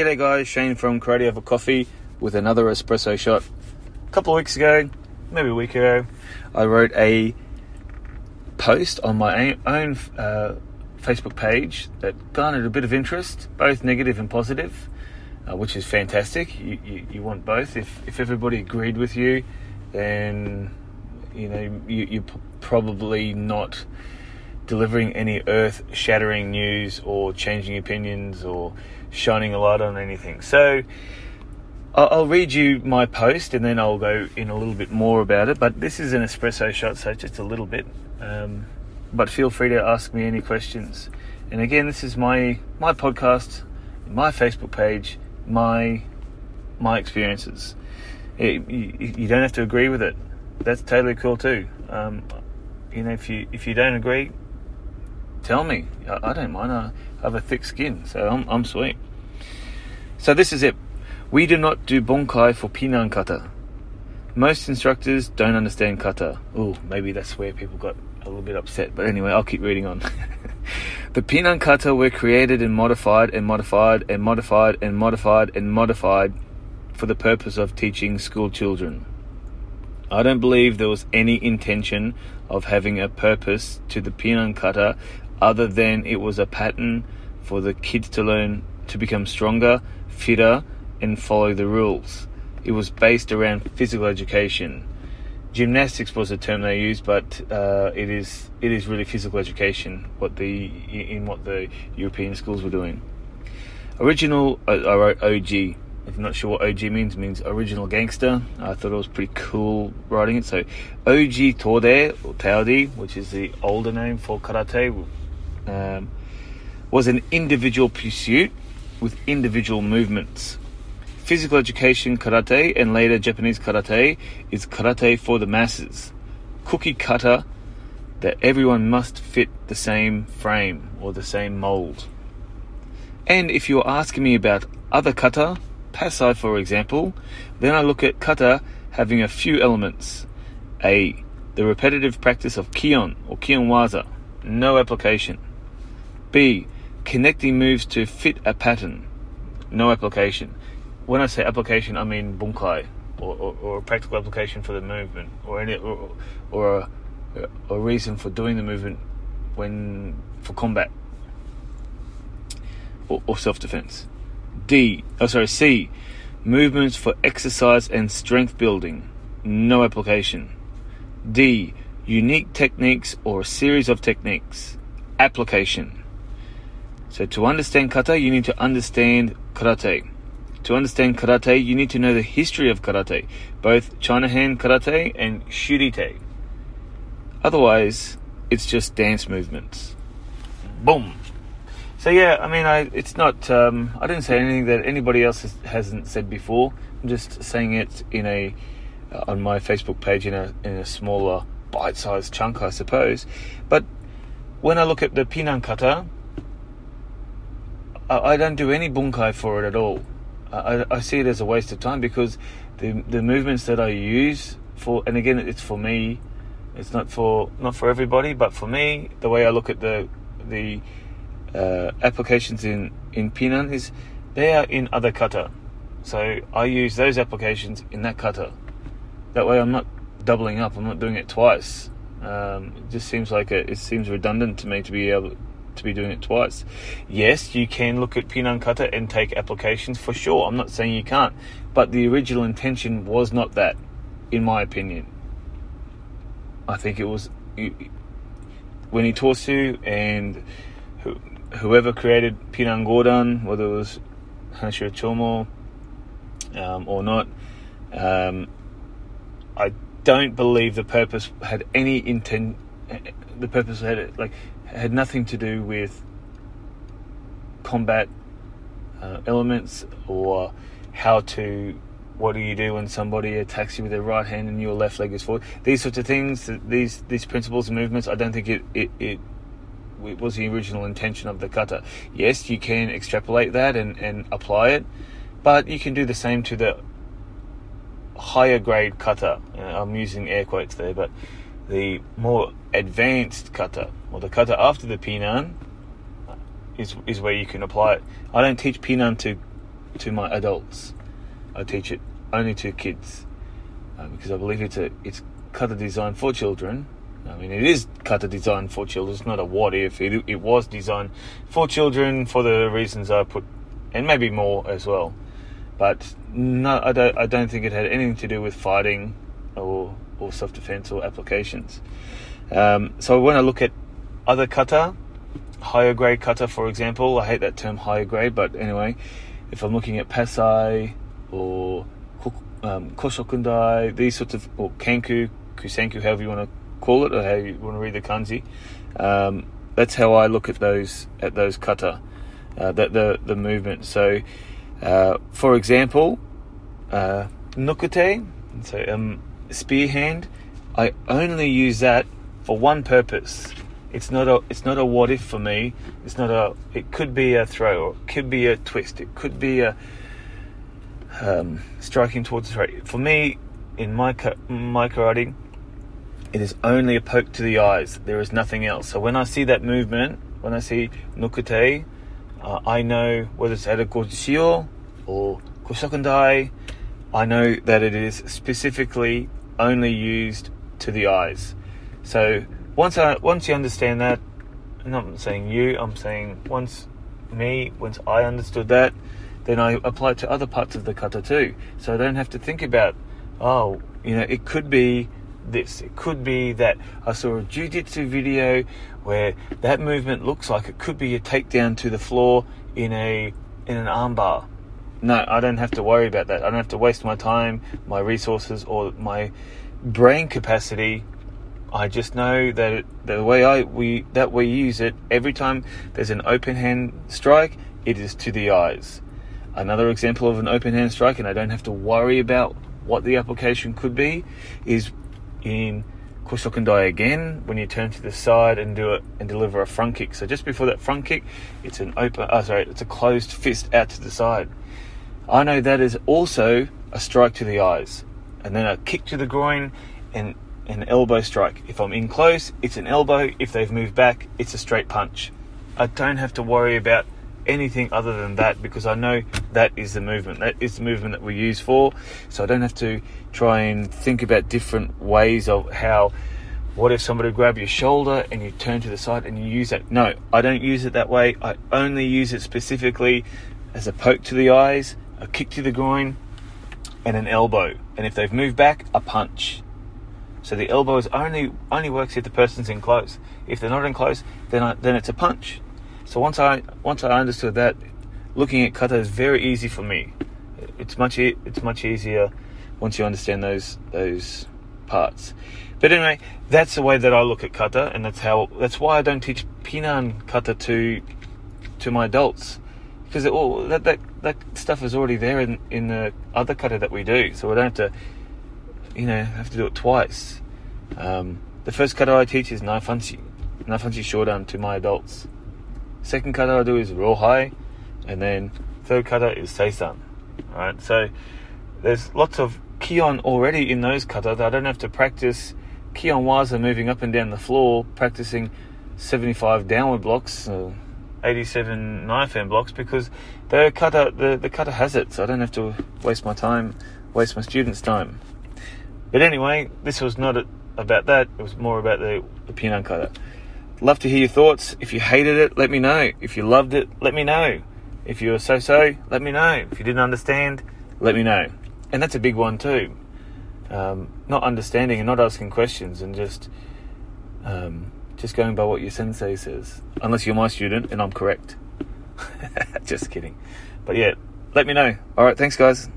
G'day guys, Shane from Karate Over Coffee with another espresso shot. A couple of weeks ago, maybe a week ago, I wrote a post on my own uh, Facebook page that garnered a bit of interest, both negative and positive, uh, which is fantastic. You, you, you, want both. If, if everybody agreed with you, then you know you, you're probably not delivering any earth shattering news or changing opinions or shining a light on anything. So I'll read you my post and then I'll go in a little bit more about it. But this is an espresso shot, so just a little bit. Um, but feel free to ask me any questions. And again, this is my my podcast, my Facebook page, my my experiences. It, you, you, don't have to agree with it. That's totally cool too. Um, you know, if you if you don't agree, tell me. I, I don't mind. I have a thick skin, so I'm, I'm sweet. So this is it. We do not do bunkai for pinan kata. Most instructors don't understand kata. Oh, maybe that's where people got a little bit upset. But anyway, I'll keep reading on. the pinan kata were created and modified and modified and modified and modified and modified for the purpose of teaching school children. I don't believe there was any intention of having a purpose to the pinan kata other than it was a pattern for the kids to learn to become stronger, fitter, and follow the rules. It was based around physical education. Gymnastics was the term they used, but uh, it is it is really physical education. What the in what the European schools were doing. Original, I, I wrote OG. If you're not sure what OG means, means original gangster. I thought it was pretty cool writing it. So, OG Tode or Taodi, which is the older name for karate, um, was an individual pursuit with individual movements. Physical education karate and later Japanese karate is karate for the masses. Cookie cutter that everyone must fit the same frame or the same mold. And if you're asking me about other kata, Passai for example, then I look at kata having a few elements. A. The repetitive practice of kihon or kihon waza, no application. B. Connecting moves to fit a pattern. No application. When I say application, I mean bunkai, or, or, or a practical application for the movement, or any, or, or a, a reason for doing the movement when for combat or, or self defense. D. Oh, sorry. C. Movements for exercise and strength building. No application. D. Unique techniques or a series of techniques. Application. So to understand kata, you need to understand karate. To understand karate, you need to know the history of karate, both China hand karate and shurite. Otherwise, it's just dance movements. Boom. So yeah, I mean, I it's not. Um, I didn't say anything that anybody else has, hasn't said before. I'm just saying it in a uh, on my Facebook page in a in a smaller bite-sized chunk, I suppose. But when I look at the pinan kata, I, I don't do any bunkai for it at all. I, I see it as a waste of time because the the movements that I use for and again it's for me it's not for not for everybody but for me the way I look at the the uh, applications in in Pinan is they are in other kata so I use those applications in that kata that way I'm not doubling up I'm not doing it twice um, it just seems like a, it seems redundant to me to be able to be doing it twice. Yes, you can look at Pinan Kata and take applications for sure. I'm not saying you can't, but the original intention was not that, in my opinion. I think it was when Itosu and whoever created Pinan Godan, whether it was Hanashiro Chomo um, or not, um, I don't believe the purpose had any intent. The purpose had like had nothing to do with combat uh, elements or how to what do you do when somebody attacks you with their right hand and your left leg is forward these sorts of things these these principles and movements i don't think it, it it was the original intention of the kata. Yes, you can extrapolate that and, and apply it, but you can do the same to the higher grade kata. Uh, I'm using air quotes there, but the more advanced kata, or the kata after the pinan, is, is where you can apply it. I don't teach pinan to to my adults. I teach it only to kids uh, because I believe it's a it's kata designed for children. I mean, it is kata designed for children. It's not a what if. It, it was designed for children for the reasons I put, and maybe more as well. But no, I don't. I don't think it had anything to do with fighting or or self defense or applications. Um, so when I look at other kata, higher grade kata, for example, I hate that term higher grade, but anyway, if I'm looking at Passai or um, Koshokundai, these sorts of, or Kenku, Kusenku, however you want to call it, or how you want to read the kanji, um, that's how I look at those at those kata, uh, that the the movement. So, uh, for example, uh, nukite, so um, spear hand, I only use that for one purpose. It's not a it's not a what if for me. It's not a it could be a throw or it could be a twist. It could be a um, striking towards the throat. For me, in my my karate, it is only a poke to the eyes. There is nothing else. So when I see that movement, when I see nukite, uh, I know whether it's at a gojushiho or koshokundai, I know that it is specifically only used to the eyes. So once I once you understand that, I'm not saying you, I'm saying once me, once I understood that, then I apply it to other parts of the kata too. So I don't have to think about, oh, you know, it could be this. It could be that I saw a jiu-jitsu video where that movement looks like it could be a takedown to the floor in a in an armbar. No, I don't have to worry about that. I don't have to waste my time, my resources, or my brain capacity. I just know that the way I we that we use it every time there's an open hand strike, it is to the eyes. Another example of an open hand strike, and I don't have to worry about what the application could be, is in Kosokundai again when you turn to the side and do it and deliver a front kick. So just before that front kick, it's an open. Oh, sorry, it's a closed fist out to the side. I know that is also a strike to the eyes, and then a kick to the groin and an elbow strike. If I'm in close, it's an elbow. If they've moved back, it's a straight punch. I don't have to worry about anything other than that because I know that is the movement. That is the movement that we use for. So I don't have to try and think about different ways of how. What if somebody grab your shoulder and you turn to the side and you use that? No, I don't use it that way. I only use it specifically as a poke to the eyes, a kick to the groin, and an elbow. And if they've moved back, a punch. So the elbow is only only works if the person's in close. If they're not in close, then I, then it's a punch. So once I once I understood that, looking at kata is very easy for me. It's much e- it's much easier once you understand those those parts. But anyway, that's the way that I look at kata, and that's how that's why I don't teach pinan kata to to my adults because all that, that that stuff is already there in in the other kata that we do, so we don't have to you know have to do it twice. Um, the first kata I teach is naifanchi, naifanchi shodan to my adults. Second kata I do is rohai, and then third kata is seisan. Alright, so there's lots of kihon already in those kata that I don't have to practice kihon waza moving up and down the floor, practicing 75 downward blocks, uh, 87 knife hand blocks because the kata the, the kata has it, so I don't have to waste my time, waste my students' time. But anyway, this was not about that. It was more about the, the pinan kata. Love to hear your thoughts. If you hated it, let me know. If you loved it, let me know. If you were so so, let me know. If you didn't understand, let me know. And that's a big one too. Um, not understanding and not asking questions and just um, just going by what your sensei says. Unless you're my student and I'm correct. just kidding. But yeah, let me know. All right, thanks guys.